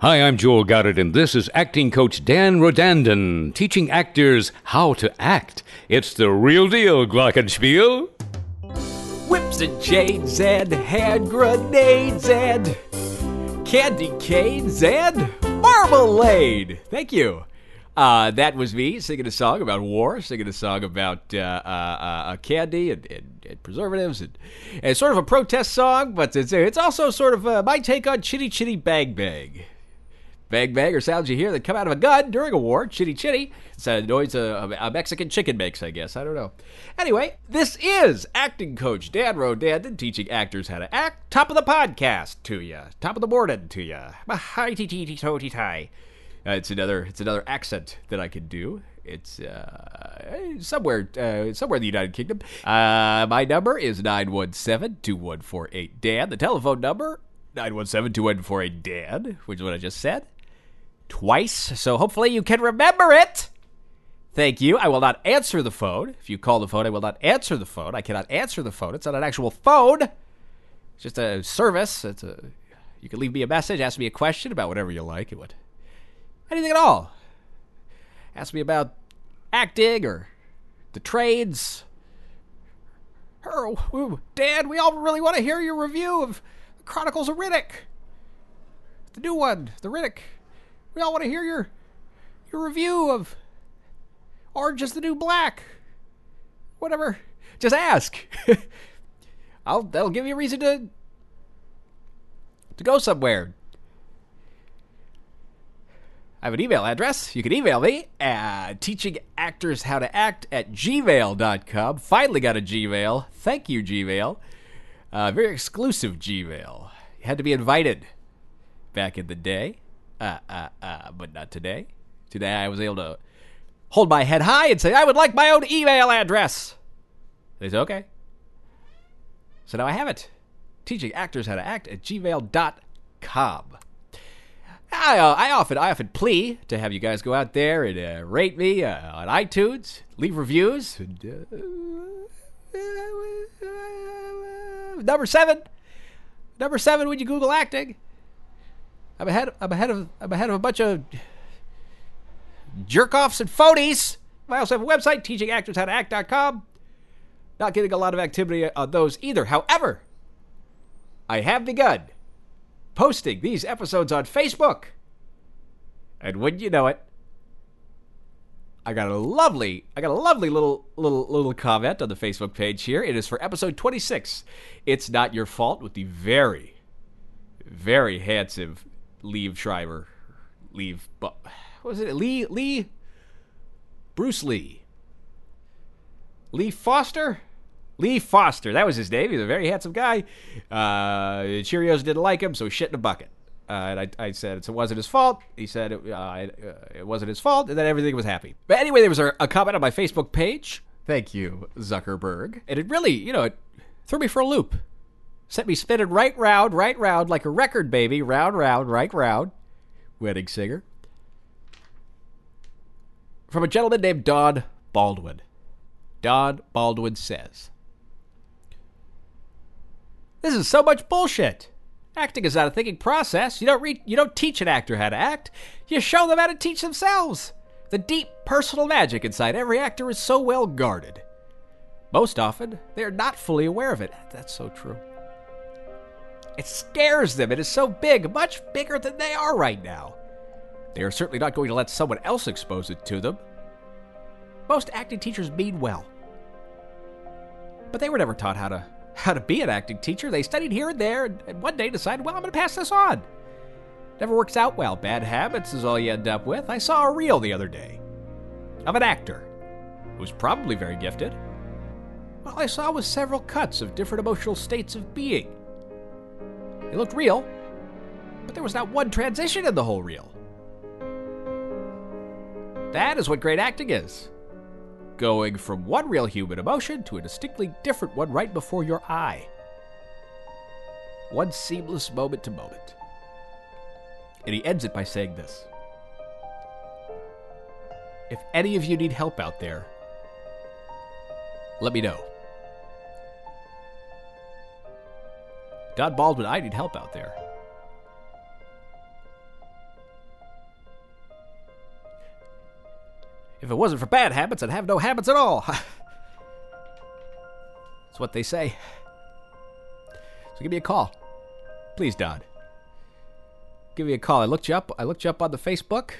Hi, I'm Joel Goddard, and this is acting coach Dan Rodanden teaching actors how to act. It's the real deal, Glockenspiel. Whips and chains and hand grenades and candy canes and marmalade. Thank you. Uh, that was me singing a song about war, singing a song about uh, uh, uh, candy and, and, and preservatives, and, and sort of a protest song, but it's, it's also sort of uh, my take on Chitty Chitty Bang Bang. Bang bang are sounds you hear that come out of a gun during a war. Chitty chitty. It's a noise a, a Mexican chicken makes, I guess. I don't know. Anyway, this is acting coach Dan Rodanden teaching actors how to act. Top of the podcast to you. Top of the morning to you. Hi ti to ti tie. Uh, it's another it's another accent that I can do. It's uh, somewhere uh, somewhere in the United Kingdom. Uh, my number is 917-2148 Dan. The telephone number 917-2148 Dan, which is what I just said twice, so hopefully you can remember it. Thank you. I will not answer the phone. If you call the phone, I will not answer the phone. I cannot answer the phone. It's not an actual phone. It's just a service. It's a you can leave me a message, ask me a question about whatever you like. It would anything at all. Ask me about acting or the trades. Or, Dad, we all really want to hear your review of Chronicles of Riddick. The new one, the Riddick we all want to hear your your review of Orange is the New Black. Whatever. Just ask. I'll that'll give you a reason to to go somewhere. I have an email address. You can email me at teachingactorsHowToAct at gmail.com. Finally got a Gmail. Thank you, Gmail. Uh, very exclusive Gmail. You had to be invited back in the day uh, uh, uh, but not today. Today I was able to hold my head high and say, I would like my own email address. They said, okay. So now I have it. Teaching actors how to act at gmail.com. I, uh, I often I often plea to have you guys go out there and uh, rate me uh, on iTunes, leave reviews. Uh, number seven, number seven when you Google acting. I'm ahead. I'm ahead of. I'm ahead of a bunch of jerk offs and phonies. I also have a website, teachingactorshowtoact.com. Not getting a lot of activity on those either. However, I have begun posting these episodes on Facebook. And wouldn't you know it, I got a lovely, I got a lovely little little little comment on the Facebook page here. It is for episode 26. It's not your fault with the very, very handsome Liev Schreiber, Liev, what was it? Lee, Lee, Bruce Lee, Lee Foster, Lee Foster. That was his name. He's a very handsome guy. Uh, Cheerios didn't like him, so shit in a bucket. Uh, and I, I said it wasn't his fault. He said it, uh, it wasn't his fault, and then everything was happy. But anyway, there was a, a comment on my Facebook page. Thank you, Zuckerberg. And it really, you know, it threw me for a loop. Set me spinning right round, right round, like a record baby, round, round, right round. Wedding singer. From a gentleman named Don Baldwin. Don Baldwin says This is so much bullshit. Acting is not a thinking process. You don't re- you don't teach an actor how to act. You show them how to teach themselves. The deep personal magic inside every actor is so well guarded. Most often, they are not fully aware of it. That's so true. It scares them. It is so big, much bigger than they are right now. They are certainly not going to let someone else expose it to them. Most acting teachers mean well. But they were never taught how to how to be an acting teacher. They studied here and there and, one day decided, well, I'm going to pass this on. Never works out well. Bad habits is all you end up with. I saw a reel the other day of an actor who was probably very gifted. All I saw was several cuts of different emotional states of being it looked real, but there was not one transition in the whole reel. That is what great acting is going from one real human emotion to a distinctly different one right before your eye. One seamless moment to moment. And he ends it by saying this If any of you need help out there, let me know. God, Baldwin, I need help out there. If it wasn't for bad habits, I'd have no habits at all. That's what they say. So give me a call. Please, Dodd. Give me a call. I looked you up. I looked you up on the Facebook.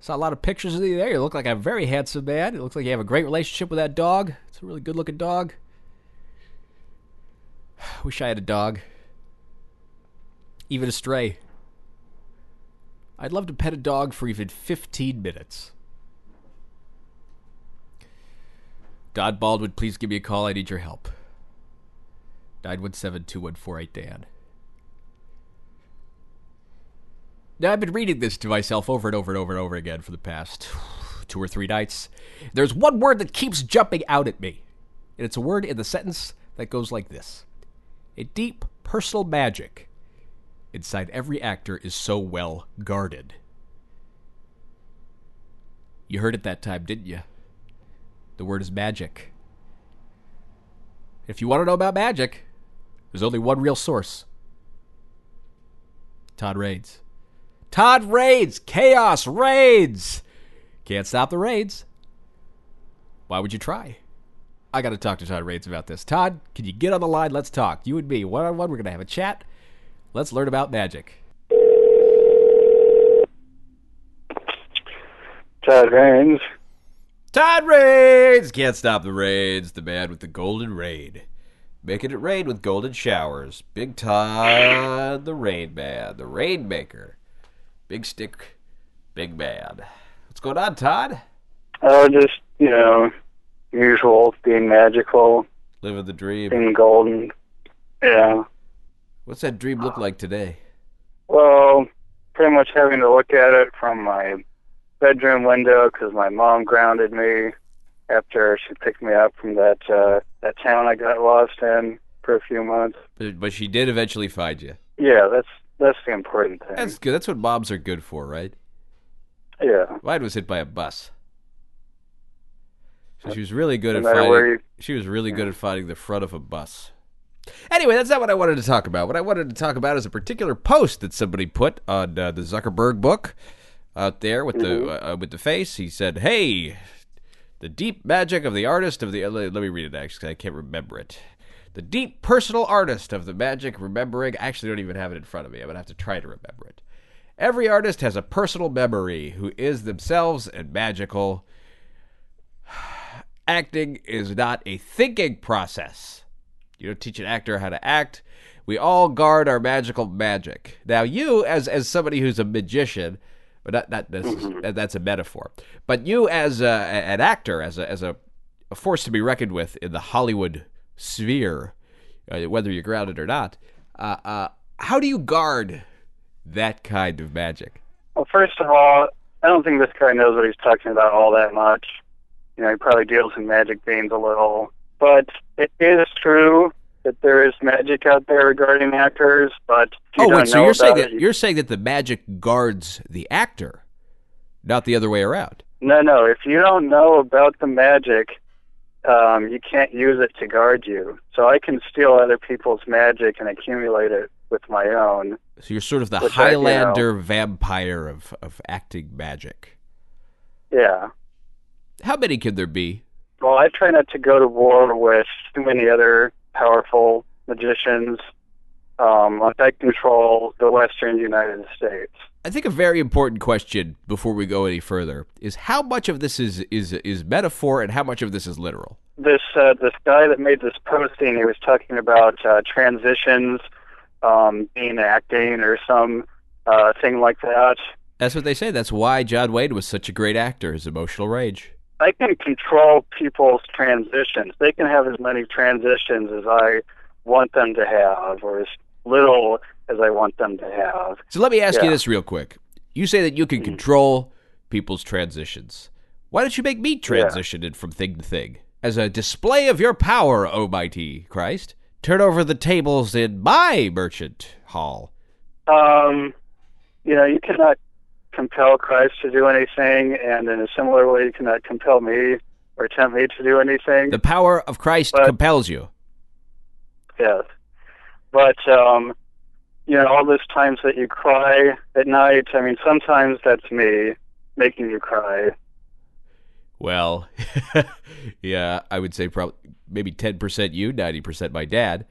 Saw a lot of pictures of you there. You look like a very handsome man. It looks like you have a great relationship with that dog. It's a really good looking dog. Wish I had a dog. Even a stray. I'd love to pet a dog for even 15 minutes. Don Baldwin, please give me a call. I need your help. 917 2148 Dan. Now, I've been reading this to myself over and over and over and over again for the past two or three nights. There's one word that keeps jumping out at me, and it's a word in the sentence that goes like this A deep personal magic inside every actor is so well guarded. You heard it that time, didn't you? The word is magic. If you want to know about magic, there's only one real source Todd Raids. Todd Raids! Chaos Raids! Can't stop the raids. Why would you try? I got to talk to Todd Raids about this. Todd, can you get on the line? Let's talk. You and me, one on one. We're going to have a chat. Let's learn about magic. Todd Rains. Todd Raids! Can't stop the raids. The man with the golden raid. Making it rain with golden showers. Big Todd, the rain man, the rain maker. Big stick, big man. What's going on, Todd? Oh, just, you know, usual, being magical, Living the dream. being golden. Yeah. What's that dream look like today? Well, pretty much having to look at it from my bedroom window because my mom grounded me after she picked me up from that uh, that town I got lost in for a few months. But, but she did eventually find you. Yeah, that's that's the important thing. That's good. That's what moms are good for, right? yeah. Mine was hit by a bus. So she was really good at No matter finding. you- She was really good at finding the front of a bus. Anyway, that's not what I wanted to talk about. What I wanted to talk about is a particular post that somebody put on uh, the Zuckerberg book out there with the uh, with the face. He said, "Hey, the deep magic of the artist of the." uh, Let, me read it actually. I can't remember it. The deep personal artist of the magic remembering. I actually don't even have it in front of me. I'm gonna have to try to remember it. Every artist has a personal memory who is themselves and magical. Acting is not a thinking process. You don't teach an actor how to act. We all guard our magical magic. Now, you, as as somebody who's a magician, but not not this is, that's a metaphor. But you, as a, an actor, as a as a, a force to be reckoned with in the Hollywood sphere, uh, whether you're grounded or not, uh, uh, how do you guard that kind of magic? Well, first of all, I don't think this guy knows what he's talking about all that much. You know, he probably deals in magic beans a little. But it is true that there is magic out there regarding actors, but oh, wait, so you're saying that it, you're saying that the magic guards the actor, not the other way around. No, no. If you don't know about the magic, um, you can't use it to guard you. So I can steal other people's magic and accumulate it with my own. So you're sort of the Which I- you know- Highlander vampire of, of acting magic. Yeah. How many can there be? Well, I try not to go to war with too many other powerful magicians. Um, I control the Western United States. I think a very important question before we go any further is how much of this is is is metaphor and how much of this is literal. This uh, this guy that made this posting, he was talking about uh, transitions, um, being acting or some uh, thing like that. That's what they say. That's why John Wayne was such a great actor. His emotional rage. I can control people's transitions. They can have as many transitions as I want them to have, or as little as I want them to have. So let me ask you this real quick. You say that you can control people's transitions. Why don't you make me transition it from thing to thing? As a display of your power, O mighty Christ, turn over the tables in my merchant hall. Um, you know, you cannot compel Christ to do anything, and in a similar way, you cannot compel me or tempt me to do anything. The power of Christ But- compels you. Yes. But um you know, all those times that you cry at night, I mean sometimes that's me making you cry. Well, yeah, I would say probably maybe 10% you, 90% my dad.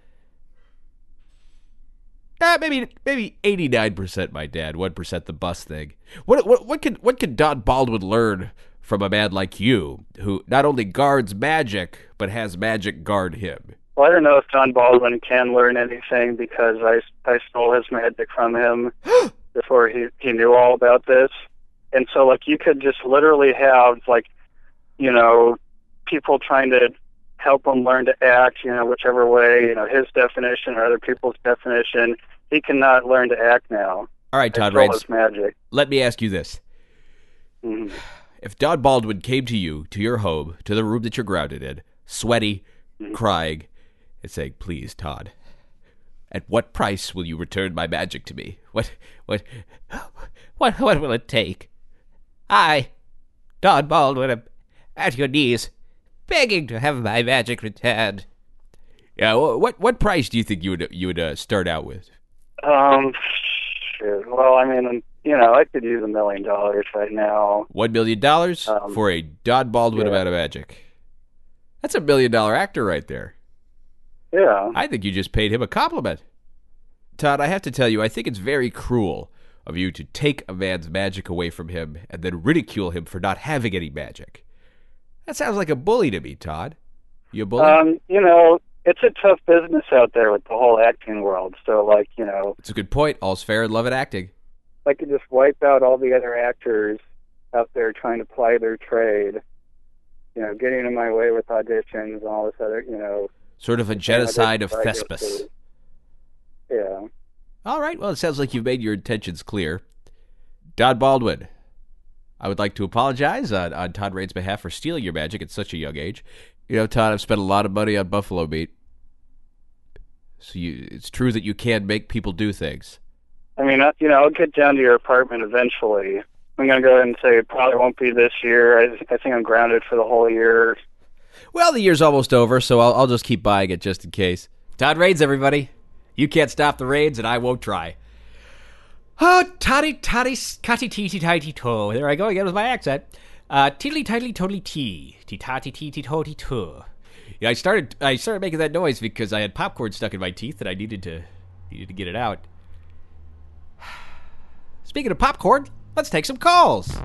Uh, maybe maybe 89% my dad, 1% the bus thing. What what what could what could Don Baldwin learn from a man like you who not only guards magic but has magic guard him? Well, I don't know if Don Baldwin can learn anything because I, I stole his magic from him before he, he knew all about this. And so, like, you could just literally have, like, you know, people trying to help him learn to act, you know, whichever way, you know, his definition or other people's definition. He cannot learn to act now. All right, Todd magic. let me ask you this. Mhm. If Don Baldwin came to you, to your home, to the room that you're grounded in, sweaty, crying, and saying, "Please, Todd, at what price will you return my magic to me? What, what, what, what will it take? I, Don Baldwin, am at your knees, begging to have my magic returned." Yeah, wh- what what price do you think you would you would uh, start out with? Um, shit. Well, I mean, you know, I could use a million dollars right now. One million dollars Um, for a Don Baldwin yeah. amount of magic. That's a million dollar actor right there. Yeah. I think you just paid him a compliment. Todd, I have to tell you, I think it's very cruel of you to take a man's magic away from him and then ridicule him for not having any magic. That sounds like a bully to me, Todd. You a bully? Um, you know, it's a tough business out there with the whole acting world. So, like, you know, it's a good point. All's fair in love and acting. I could just wipe out all the other actors out there trying to ply their trade. You know, getting in my way with auditions and all this other, you know. Sort of a genocide of Thespis. Yeah. All right. Well, it sounds like you've made your intentions clear. Don Baldwin, I would like to apologize on, on Todd Rain's behalf for stealing your magic at such a young age. You know, Todd, I've spent a lot of money on buffalo meat. So you, it's true that you can make people do things. I mean, I- you know, I'll get down to your apartment eventually. I'm going to go ahead and say it probably won't be this year. I, I think I'm grounded for the whole year. Well, the year's almost over, so I'll, I'll just keep buying it just in case. Todd Rains, everybody. You can't stop the raids, and I won't try. Oh, toddy toddy cutty tee tee tighty toe. There I go again with my accent. Uh, tiddly tiddly totally tee tee tatty tee tee totty toe. Yeah, I started I started making that noise because I had popcorn stuck in my teeth and I needed to needed to get it out. Speaking of popcorn, let's take some calls.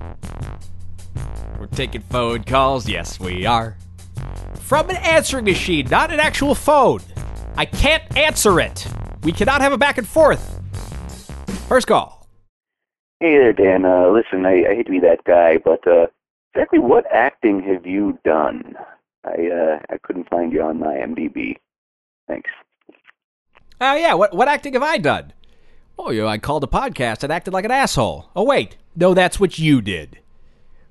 We're taking phone calls. Yes, we are. From an answering machine, not an actual phone. I can't answer it. We cannot have a back and forth. First call. Hey there, Dan. Uh, listen, I, I hate to be that guy, but uh, exactly what acting have you done? I uh, I couldn't find you on my MDB. Thanks. Oh, yeah. What, what acting have I done? Oh, you know, I called a podcast and acted like an asshole. Oh, wait. No, that's what you did.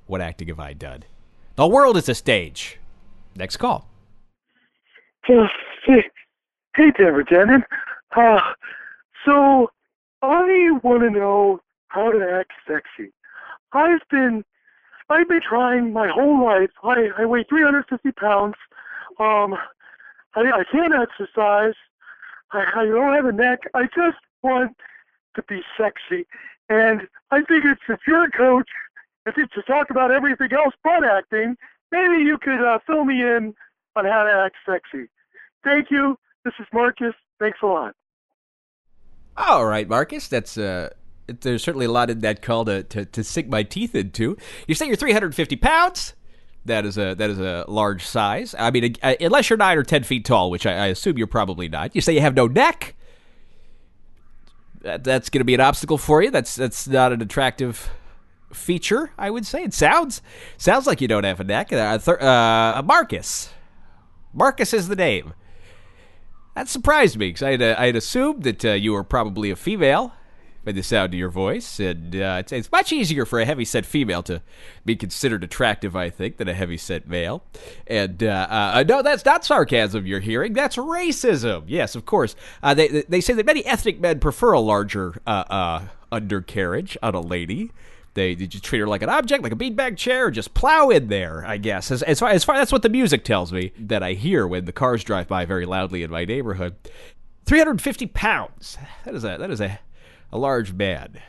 What acting have I done? The world is a stage. Next call. Uh, hey, hey, Denver Denon. Uh, so, I want to know how to act sexy. I've been, I've been trying my whole life. I, I weigh 350 pounds. Um, I, I can't exercise. I, I don't have a neck. I just want to be sexy. And I figured since you're a coach, if it's to talk about everything else but acting, maybe you could uh, fill me in on how to act sexy. Thank you. This is Marcus. Thanks a lot. All right, Marcus. That's uh, there's certainly a lot in that call to, to, to sink my teeth into. You say you're 350 pounds. That is a that is a large size. I mean, uh, unless you're nine or ten feet tall, which I, I assume you're probably not. You say you have no neck. That, that's going to be an obstacle for you. That's that's not an attractive feature. I would say it sounds sounds like you don't have a neck. Uh, thir- uh, Marcus. Marcus is the name. That surprised me because I had, uh, I had assumed that uh, you were probably a female by the sound of your voice, and uh, it's, it's much easier for a heavy-set female to be considered attractive, I think, than a heavy-set male. And uh, uh, no, that's not sarcasm you're hearing. That's racism. Yes, of course. Uh, they they say that many ethnic men prefer a larger undercarriage on a lady. They, they just treat her like an object, like a beanbag chair, just plow in there. I guess as, as far as far that's what the music tells me that I hear when the cars drive by very loudly in my neighborhood. Three hundred fifty pounds. That is a that is a a large man.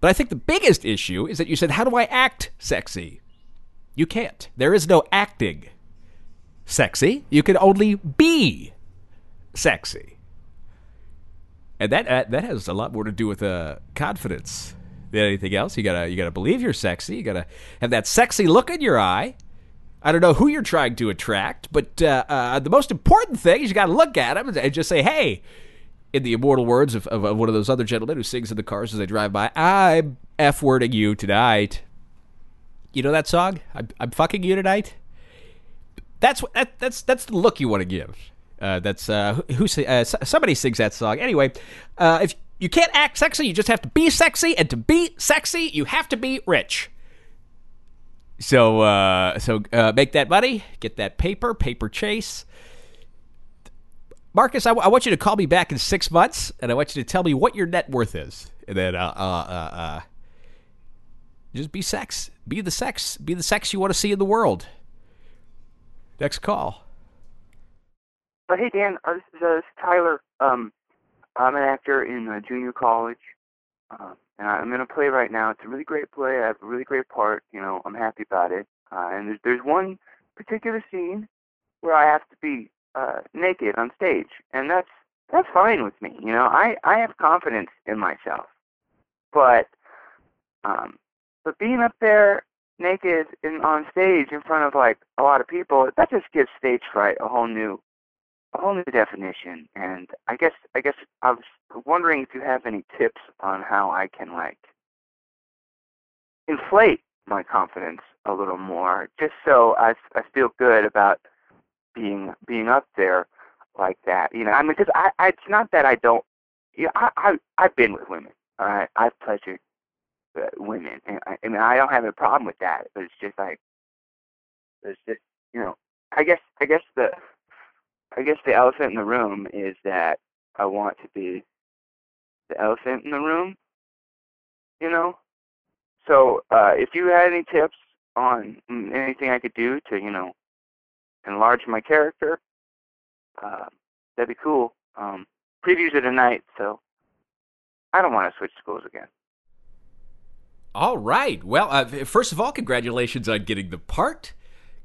But I think the biggest issue is that you said, "How do I act sexy?" You can't. There is no acting sexy. You can only be sexy. And that uh, that has a lot more to do with uh, confidence than anything else. You gotta you gotta believe you're sexy. You gotta have that sexy look in your eye. I don't know who you're trying to attract, but uh, uh, the most important thing is you got to look at them and just say, "Hey," in the immortal words of, of, of, one of those other gentlemen who sings in the cars as they drive by, "I'm f wording you tonight." You know that song? I'm, I'm fucking you tonight. That's what that, that's that's the look you want to give. Uh, that's uh, who, uh, somebody sings that song. Anyway, uh, if you can't act sexy, you just have to be sexy, and to be sexy, you have to be rich. So uh, so uh, make that money, get that paper, paper chase. Marcus, I, w- I want you to call me back in six months, and I want you to tell me what your net worth is, and then uh, uh, uh, uh just be sex, be the sex, be the sex you want to see in the world. Next call. But hey, Dan, uh, this, is, uh, Tyler. Um, I'm an actor in uh, junior college. Uh, and I'm in a play right now. It's a really great play. I have a really great part. You know, I'm happy about it. Uh, and there's there's one particular scene where I have to be uh, naked on stage, and that's that's fine with me. You know, I I have confidence in myself, but um, but being up there naked and on stage in front of like a lot of people, that just gives stage fright a whole new a whole new definition. And I guess I guess I was wondering if you have any tips on how I can like inflate my confidence a little more, just so I I feel good about being being up there like that. You know, I mean, because I, I it's not that I don't. You know, I I I've been with women. All right, I've pleasured uh, women, and I, I mean, I don't have a problem with that. But it's just like, it's just you know, I guess I guess the I guess the elephant in the room is that I want to be the elephant in the room. You know? So, uh, if you had any tips on anything I could do to, you know, enlarge my character, uh, that'd be cool. Um, previews are tonight, so I don't want to switch schools again. All right. Well, uh, first of all, congratulations on getting the part.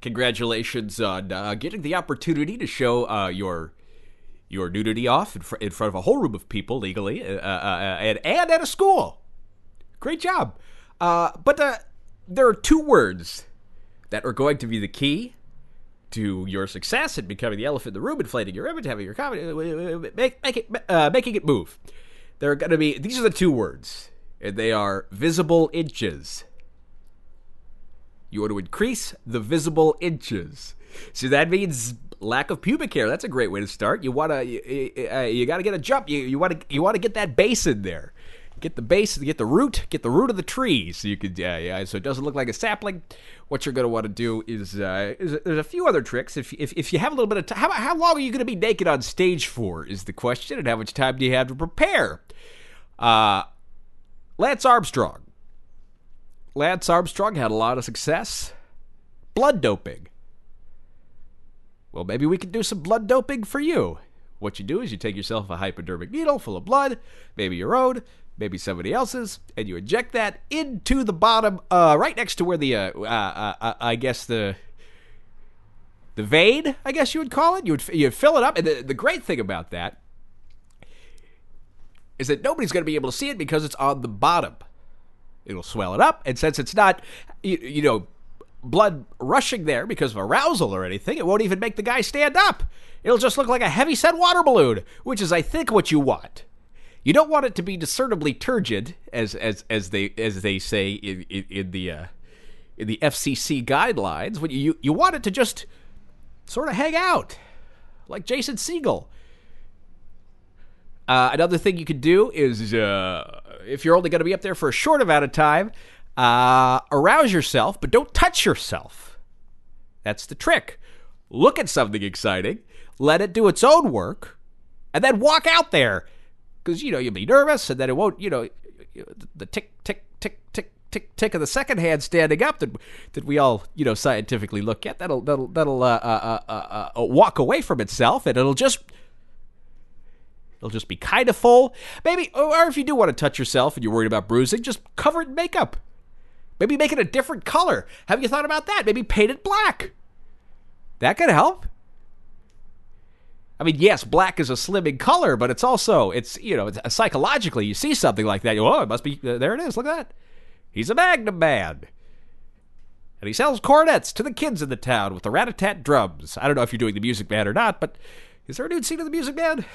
Congratulations on uh, getting the opportunity to show uh, your your nudity off in, fr- in, front of a whole room of people legally uh, uh, uh, and, and at a school. Great job. but there are two words that are going to be the key to your success in becoming the elephant in the room, inflating your image, having your comedy, make, make it, making it move. There are going to be these are the two words, and they are visible inches. You want to increase the visible inches. So that means lack of pubic hair. That's a great way to start. You want to you, uh, you got to get a jump. You you want to you want to get that base in there. Get the base, get the root, get the root of the tree, so you could yeah yeah. So it doesn't look like a sapling. What you're to want to do is, uh, is there's a few other tricks. If if if you have a little bit of time, how, how long are you to be naked on stage for? Is the question, and how much time do you have to prepare? Uh, Lance Armstrong Lance Armstrong had a lot of success. Blood doping. Well, maybe we could do some blood doping for you. What you do is you take yourself a hypodermic needle full of blood, maybe your own, maybe somebody else's, and you inject that into the bottom, uh, right next to where the, uh, uh, uh, uh I guess the the vein, I guess you would call it. You would you fill it up, and the, the great thing about that is that nobody's going to be able to see it because it's on the bottom. It'll swell it up, and since it's not, you, you know, blood rushing there because of arousal or anything, it won't even make the guy stand up. It'll just look like a heavy set water balloon, which is, I think, what you want. You don't want it to be discernibly turgid, as as as they as they say in, in, in the uh, in the FCC guidelines. When you you want it to just sort of hang out, like Jason Segel. Uh, another thing you could do is uh, if you're only going to be up there for a short amount of time, uh, arouse yourself, but don't touch yourself. That's the trick. Look at something exciting, let it do its own work, and then walk out there. Because, you know, you'll be nervous, and then it won't, you know, the tick, tick, tick, tick, tick, tick of the second hand standing up that that we all, you know, scientifically look at. That'll that'll that'll uh, uh, uh, uh walk away from itself, and it'll just It'll just be kind of full. Maybe, or if you do want to touch yourself and you're worried about bruising, just cover it in makeup. Maybe make it a different color. Have you thought about that? Maybe paint it black. That could help. I mean, yes, black is a slimming color, but it's also it's you know it's, uh, psychologically you see something like that, you oh, it must be uh, there. It is. Look at that. He's a Magnum man, and he sells cornets to the kids in the town with the rat-a-tat drums. I don't know if you're doing the Music Man or not, but is there a nude scene of the Music Man?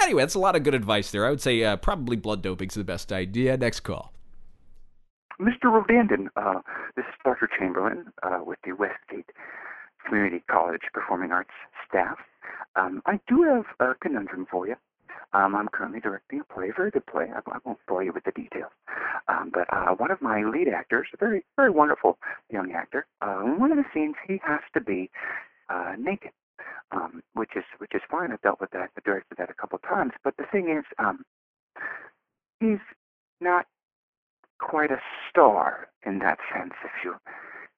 Anyway, that's a lot of good advice there. I would say uh, probably blood doping's the best idea. Next call. Mr. Rodandin, uh, this is Dr. Chamberlain uh, with the Westgate Community College Performing Arts staff. Um, I do have a conundrum for you. Um, I'm currently directing a play, a very good play. I, I won't bore you with the details. Um, but uh, one of my lead actors, a very, very wonderful young actor, uh, in one of the scenes he has to be uh, naked, um, which is which is fine. I've dealt with that. I've directed that a couple of times. But the thing is, um, he's not quite a star in that sense. If you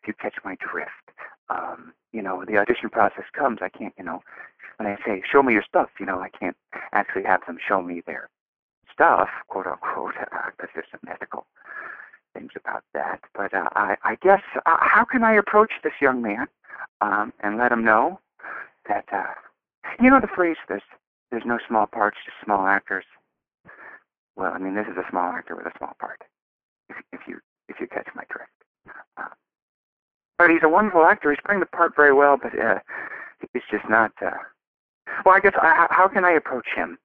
if you catch my drift, um, you know, the audition process comes. I can't, you know, when I say show me your stuff, you know, I can't actually have them show me their stuff, quote unquote, because uh, there's some ethical things about that. But uh, I, I guess uh, how can I approach this young man um, and let him know that uh, you know the phrase "there's there's no small parts, just small actors." Well, I mean, this is a small actor with a small part. If, if you if you catch my drift. Uh, but he's a wonderful actor. He's playing the part very well, but uh, he's just not. Uh, well, I guess I, how can I approach him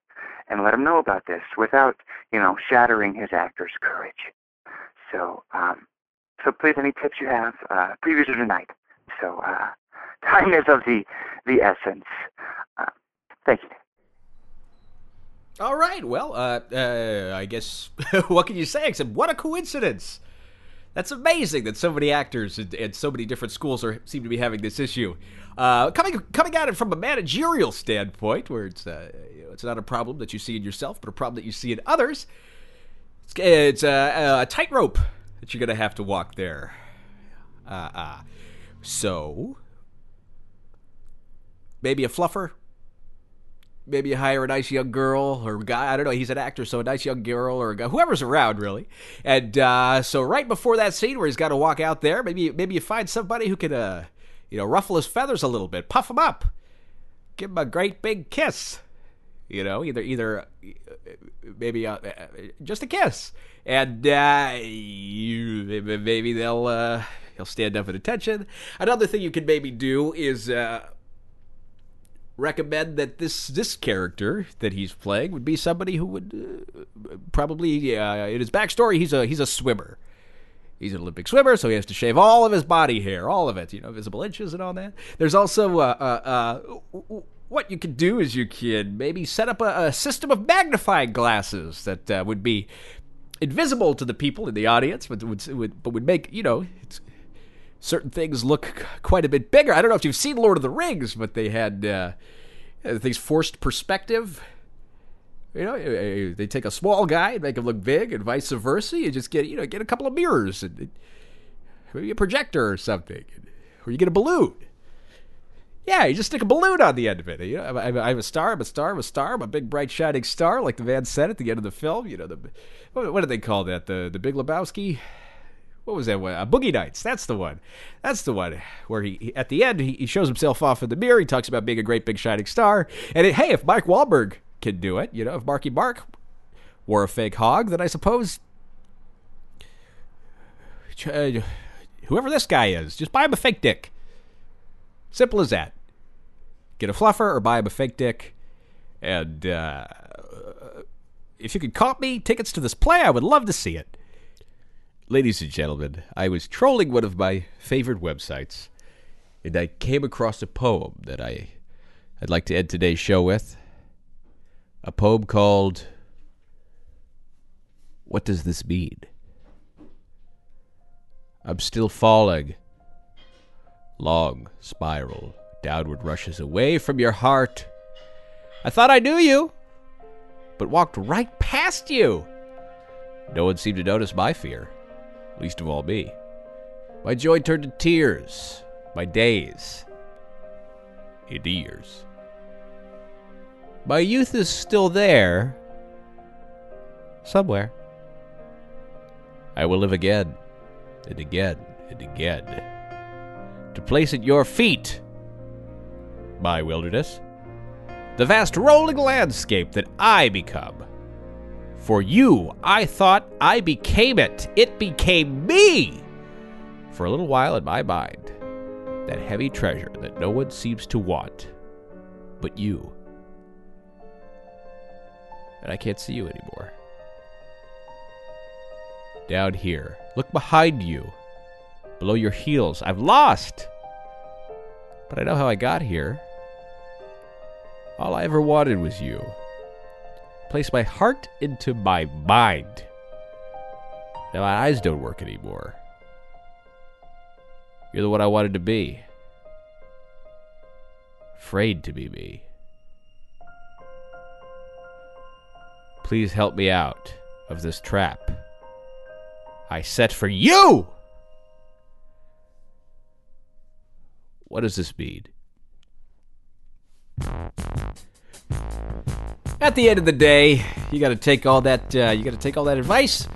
and let him know about this without, you know, shattering his actor's courage? So, um, so please, any tips you have? Uh, previews are tonight, so uh, time is of the the essence. Uh, thank you. All right. Well, uh, uh, I guess what can you say except what a coincidence? That's amazing that so many actors and, so many different schools are seem to be having this issue. Uh, coming coming at it from a managerial standpoint, where it's uh, it's not a problem that you see in yourself, but a problem that you see in others. It's, it's a, a tightrope that you're going to have to walk there. Uh, uh, so maybe a fluffer maybe you hire a nice young girl or guy. I don't know. He's an actor, so a nice young girl or a guy, whoever's around, really. And uh, so right before that scene where he's got to walk out there, maybe maybe you find somebody who can, uh, you know, ruffle his feathers a little bit, puff him up, give him a great big kiss. You know, either either maybe uh, just a kiss, and uh, maybe they'll uh, he'll stand up at attention. Another thing you could maybe do is uh, recommend that this this character that he's playing would be somebody who would uh, probably uh, in his backstory he's a he's a swimmer. He's an Olympic swimmer, so he has to shave all of his body hair, all of it, you know, visible inches and all that. There's also uh, uh, uh what you could do is you can maybe set up a, a system of magnifying glasses that uh, would be invisible to the people in the audience, but would, would but would make you know certain things look quite a bit bigger. I don't know if you've seen Lord of the Rings, but they had uh, things forced perspective. You know, they take a small guy and make him look big, and vice versa. You just get you know get a couple of mirrors and maybe a projector or something, or you get a balloon. Yeah, you just stick a balloon on the end of it. You know, I'm a star. I'm a star. I'm a star. I'm a big, bright, shining star, like the man said at the end of the film. You know, the what do they call that? The the Big Lebowski what was that one? Uh, Boogie Nights. That's the one. That's the one where he, he at the end he, he, shows himself off in the mirror. He talks about being a great big shining star. And it, hey, if Mike Wahlberg can do it, you know, if Marky Mark wore a fake hog, then I suppose uh, whoever this guy is, just buy him a fake dick. Simple as that. Get a fluffer or buy him a fake dick. And uh, if you could comp me tickets to this play, I would love to see it. Ladies and gentlemen, I was trolling one of my favorite websites, and I came across a poem that I, I'd like to end today's show with. A poem called What Does This Mean? I'm still falling. Long spiral downward rushes away from your heart. I thought I knew you, but walked right past you. No one seemed to notice my fear least of all me. My joy turned to tears, my days into years. My youth is still there, somewhere. I will live again and again and again to place at your feet my wilderness, the vast rolling landscape that I become. For you, I thought I became it. It became me. For a little while in my mind, that heavy treasure that no one seems to want but you. And I can't see you anymore. Down here, look behind you, below your heels. I've lost. But I know how I got here. All I ever wanted was you. Place my heart into my mind. Now my eyes don't work anymore. You're the one I wanted to be. Afraid to be me. Please help me out of this trap I set for you! What does this mean? At the end of the day, you got to take all that. Uh, you got to take all that advice.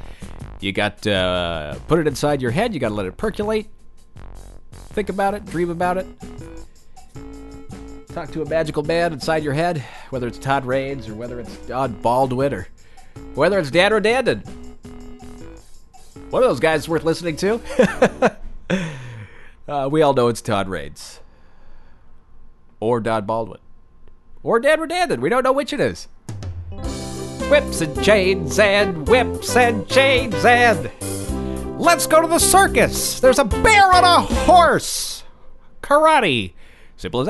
You got to uh, put it inside your head. You got to let it percolate. Think about it. Dream about it. Talk to a magical man inside your head, whether it's Todd Raines or whether it's Don Baldwin or whether it's Dan Rodandon. One of those guys worth listening to. uh, we all know it's Todd Raines or Don Baldwin or Dan Rodandon. We don't know which it is. Whips and chains and whips and chains and let's go to the circus. There's a bear on a horse. Karate. Simple as